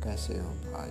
该谁用他